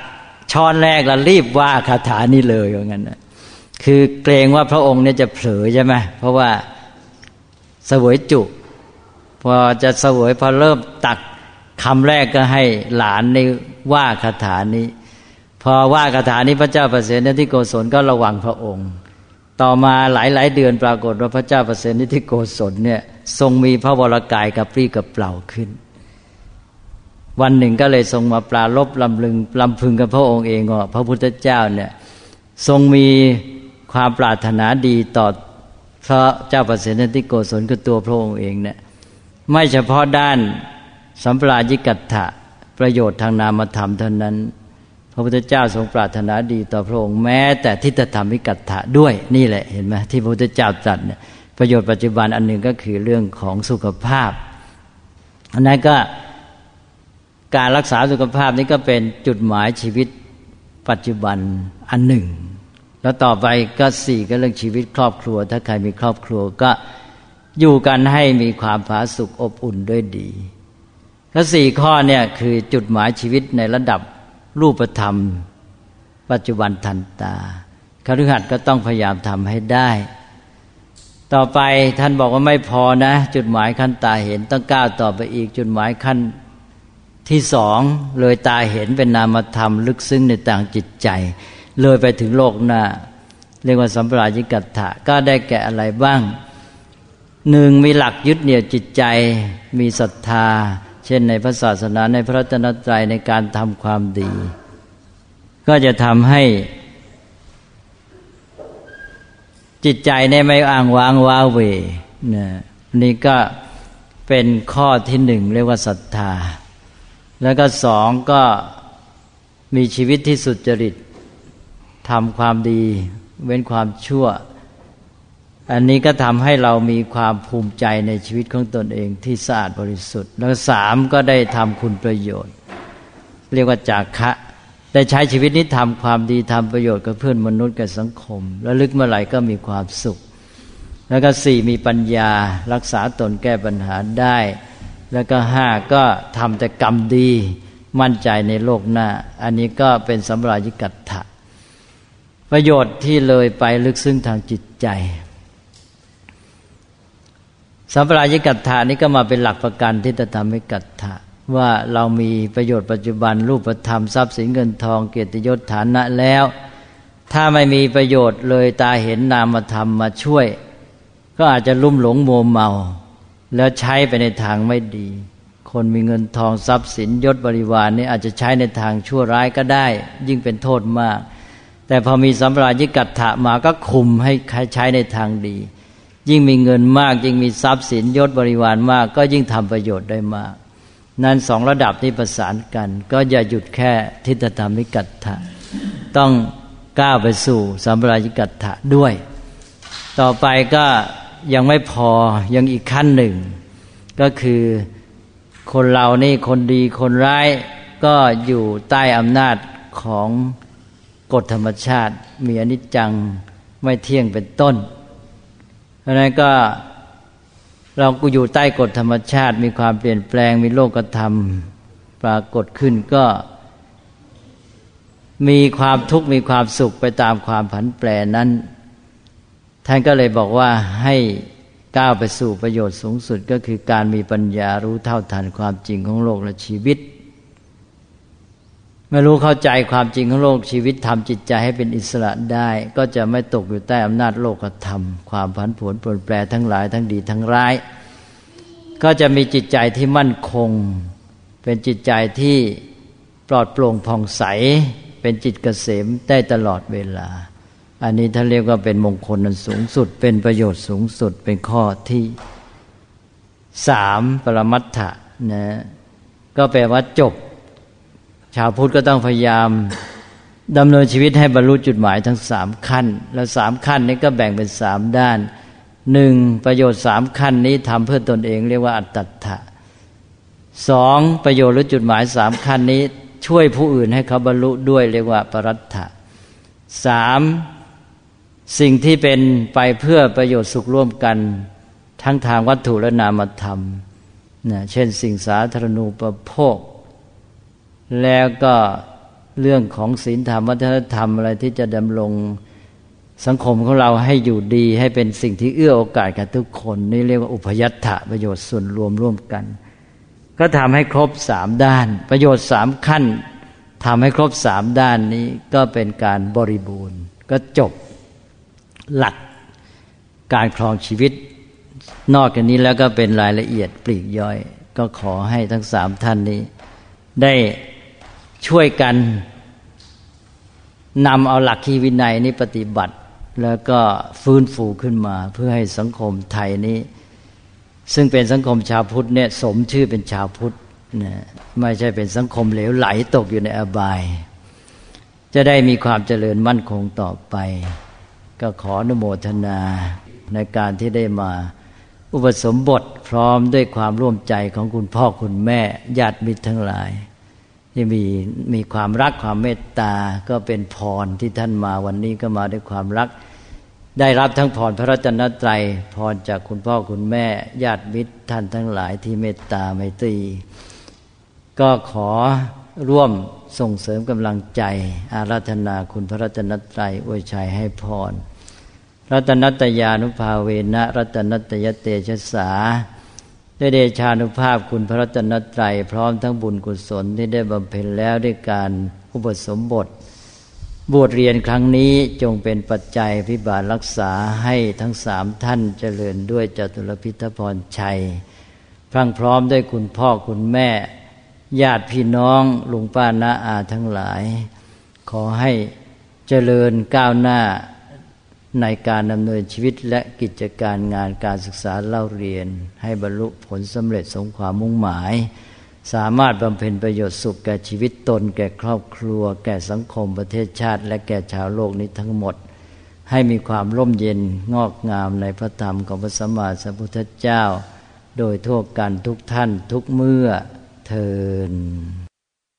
ช้อนแรกแล้วรีบว่าคาถานี้เลยอย่างนั้นนะคือเกรงว่าพระองค์เนี่ยจะเผลอใช่ไหมเพราะว่าเสวยจุ พอจะเสวยพอเริ่มตักคำแรกก็ให้หลานในว่าคาถานี้ พอว่าคาถานี้พระเจ้าประเสริฐที่โกศลก็ระวังพระองค์ ต่อมาหลายหลายเดือนปรากฏว่าพระเจ้าประเสริทิโกศลเนี่ยทรงมีพระวรากายกับปรีกับเปล่าขึ้น วันหนึ่งก็เลยทรงมาปลาลบลำลึงลำพึงกับพระองค์เองว่าพระพุทธเจ้าเนี่ยทรงมีความปรารถนาดีต่อพระเจ้าประเสฐที่โกศลคือตัวพระองค์เองเนี่ยไม่เฉพาะด้านสัมปรายิกัตถะประโยชน์ทางนามธรรมเท่านั้น พระพุทธเจ้าทรงปรารถนาดีต่อพระองค์แม้ แต่ทิฏฐธรรมิกัตถะด้วยนี่แหละเห็นไหมที่พระพุทธเจ้าจัดเนี่ยประโยชน์ปัจจุบันอันหนึ่งก็คือเรื่องของสุขภาพอันนั้นก็การรักษาสุขภาพนี้ก็เป็นจุดหมายชีวิตปัจจุบันอันหนึ่ง แล้วต่อไปก็สี่ก็เรื่องชีวิตครอบครัว ถ้าใครมีครอบครัวก็อยู่กันให้มีความผาสุกอบอุ่นด้วยดีแล้วสี่ข้อเนี่ยคือจุดหมายชีวิตในระดับ รูปธรรม ปัจจุบันทันตาคฤหัสถ์ก็ต้องพยายามทำให้ได้ ต่อไปท่านบอกว่าไม่พอนะ จุดหมายขั้นตาเห็นต้องก้าวต่อไปอีก จุดหมายขั้นที่สองเลยตาเห็นเป็นนามธรรม ลึกซึ้งในต่างจิตใจ เลยไปถึงโลกหน้า เรียกว่าสัมปรายิกัตถะก็ได้แก่อะไรบ้างหนึ่งมีหลักยึดเหนี่ยวจิตใจ มีศรัทธา เช่นในพระศาสนาในพระตนตรัยในการทำความดี ก็จะทำให้จิตใจเนี่ยไม่อ้างว้างว้าเวนะนี่ก็เป็นข้อที่หนึ่งเรียกว่าศรัทธา แล้วก็สองก็มีชีวิตที่สุจริตทำความดี เว้นความชั่ว อันนี้ก็ทำให้เรามีความภูมิใจในชีวิตของตนเองที่สะอาดบริสุทธิ์ แล้วสามก็ได้ทำคุณประโยชน์ เรียกว่าจากคะได้ใช้ชีวิตนี้ทำความดีทำประโยชน์กับเพื่อนมนุษย์กับสังคม แล้วลึกเมื่อไหร่ก็มีความสุข แล้วก็สี่มีปัญญารักษาตนแก้ปัญหาได้ แล้วก็ห้าก็ทำแต่กรรมดีมั่นใจในโลกหน้า อันนี้ก็เป็นสัมรายิกัตถะประโยชน์ที่เลยไปลึกซึ้งทางจิตใจ สัมปรายิกัตถานี้ก็มาเป็นหลักประกันที่จะทำให้กัตถะว่าเรามีประโยชน์ปัจจุบันรูปธรรมทรัพย์สินเงินทองเกียรติยศฐานะแล้ว ถ้าไม่มีประโยชน์เลยตาเห็นนามธรรมมาช่วย ก็อาจจะลุ่มหลงโมเมา แล้วใช้ไปในทางไม่ดี คนมีเงินทองทรัพย์สินยศบริวารนี่อาจจะใช้ในทางชั่วร้ายก็ได้ ยิ่งเป็นโทษมาก แต่พอมีสัมปรายิกัตถะมาก็คุมให้ใช้ในทางดี ยิ่งมีเงินมาก ยิ่งมีทรัพย์สินยศบริวารมาก ก็ยิ่งทำประโยชน์ได้มาก นั้นสองระดับนี้ประสานกัน ก็อย่าหยุดแค่ทิฏฐธรรมิกัตถะต้องก้าวไปสู่สัมปรายิกัตถะด้วย ต่อไปก็ยังไม่พอยังอีกขั้นหนึ่ง ก็คือคนเรานี่คนดีคนร้ายก็อยู่ใต้อำนาจของกฎธรรมชาติ มีอนิจจังไม่เที่ยงเป็นต้น เพราะนั้นก็เราก็อยู่ใต้กฎธรรมชาติมีความเปลี่ยนแปลงมีโลกธรรม ปรากฏขึ้นก็ มีความทุกข์มีความสุขไปตามความผันแปรนั้น ท่านก็เลยบอกว่าให้ก้าวไปสู่ประโยชน์สูงสุดก็คือการมีปัญญารู้เท่าทันความจริงของโลกและชีวิต เมื่อรู้เข้าใจความจริงของโลกชีวิตทำจิตใจให้เป็นอิสระได้ ก็จะไม่ตกอยู่ใต้อำนาจโลกธรรม ความผันผวนเปลี่ยนแปลทั้งหลายทั้งดีทั้งร้าย ก็จะมีจิตใจที่มั่นคง เป็นจิตใจที่ปลอดโปร่งผ่องใส เป็นจิตเกษมได้ตลอดเวลา อันนี้ท่านเรียกว่าเป็นมงคลนันสูงสุด เป็นประโยชน์สูงสุดเป็นข้อที่สามปรมัตถะนะก็แปลว่าจบ ชาวพุทธก็ต้องพยายามดำเนินชีวิตให้บรรลุจุดหมายทั้งสามขั้น แล้วสามขั้นนี้ก็แบ่งเป็นสามด้านหนึ่งประโยชน์สามขั้นนี้ทำเพื่อตนเองเรียกว่าอัตถะสองประโยชน์หรือจุดหมายสามขั้นนี้ ช่วยผู้อื่นให้เขาบรรลุด้วยเรียกว่าปรัตถะสามสิ่งที่เป็นไปเพื่อประโยชน์สุขร่วมกัน ทั้งทางวัตถุและนามธรรมนะเช่นสิ่งสาธารณูปโภค แล้วก็เรื่องของศีลธรรมวัฒนธรรมอะไรที่จะดำรงสังคมของเราให้อยู่ดีให้เป็นสิ่งที่เอื้อโอกาสกับทุกคน นี่เรียกว่าอุปยัตถะประโยชน์ส่วนรวมร่วมกัน ก็ทำให้ครบสามด้าน ประโยชน์สามขั้นทำให้ครบสามด้านนี้ก็เป็นการบริบูรณ์ ก็จบหลักการครองชีวิต นอกจากนี้แล้วก็เป็นรายละเอียดปลีกย่อย ก็ขอให้ทั้งสามท่านนี้ ได้ ช่วยกันนำเอาหลักคีวินัยนี้ปฏิบัติ แล้วก็ฟื้นฟูขึ้นมา เพื่อให้สังคมไทยนี้ ซึ่งเป็นสังคมชาวพุทธเนี่ยสมชื่อเป็นชาวพุทธนะไม่ใช่เป็นสังคมเหลวไหลตกอยู่ในอบาย จะได้มีความเจริญมั่นคงต่อไป ก็ขออนุโมทนาในการที่ได้มาอุปสมบทพร้อมด้วยความร่วมใจของคุณพ่อคุณแม่ญาติมิตรทั้งหลาย ที่มีมีความรักความเมตตาก็เป็นพรที่ท่านมาวันนี้ก็มาด้วยความรัก ได้รับทั้งพรพระรัตนตรัยพรจากคุณพ่อคุณแม่ญาติมิตรท่านทั้งหลายที่เมตตาไมตรีก็ขอร่วมส่งเสริมกำลังใจ อาราธนาคุณพระรัตนตรัยอวยชัยให้พร รัตนัตยานุภาเวนะ รัตนัตยเตชะสา ด้วยเดชานุภาพคุณพระรัตนตรัยพร้อมทั้งบุญกุศลที่ได้บำเพ็ญแล้วด้วยการอุปสมบท บวชเรียนครั้งนี้จงเป็นปัจจัยพิบาลรักษาให้ทั้งสามท่านเจริญด้วยจตุรพิทพรชัย พรั่งพร้อมด้วยคุณพ่อคุณแม่ ญาติพี่น้องลุงป้าน้าอาทั้งหลาย ขอให้เจริญก้าวหน้า ในการดำเนินชีวิตและกิจการงานการศึกษาเล่าเรียน ให้บรรลุผลสำเร็จสมความมุ่งหมาย สามารถบำเพ็ญประโยชน์สุขแก่ชีวิตตน แก่ครอบครัว แก่สังคมประเทศชาติ และแก่ชาวโลกนี้ทั้งหมด ให้มีความร่มเย็นงอกงามในพระธรรมของพระสัมมาสัมพุทธเจ้า โดยทั่วกันทุกท่านทุกเมื่อเทิน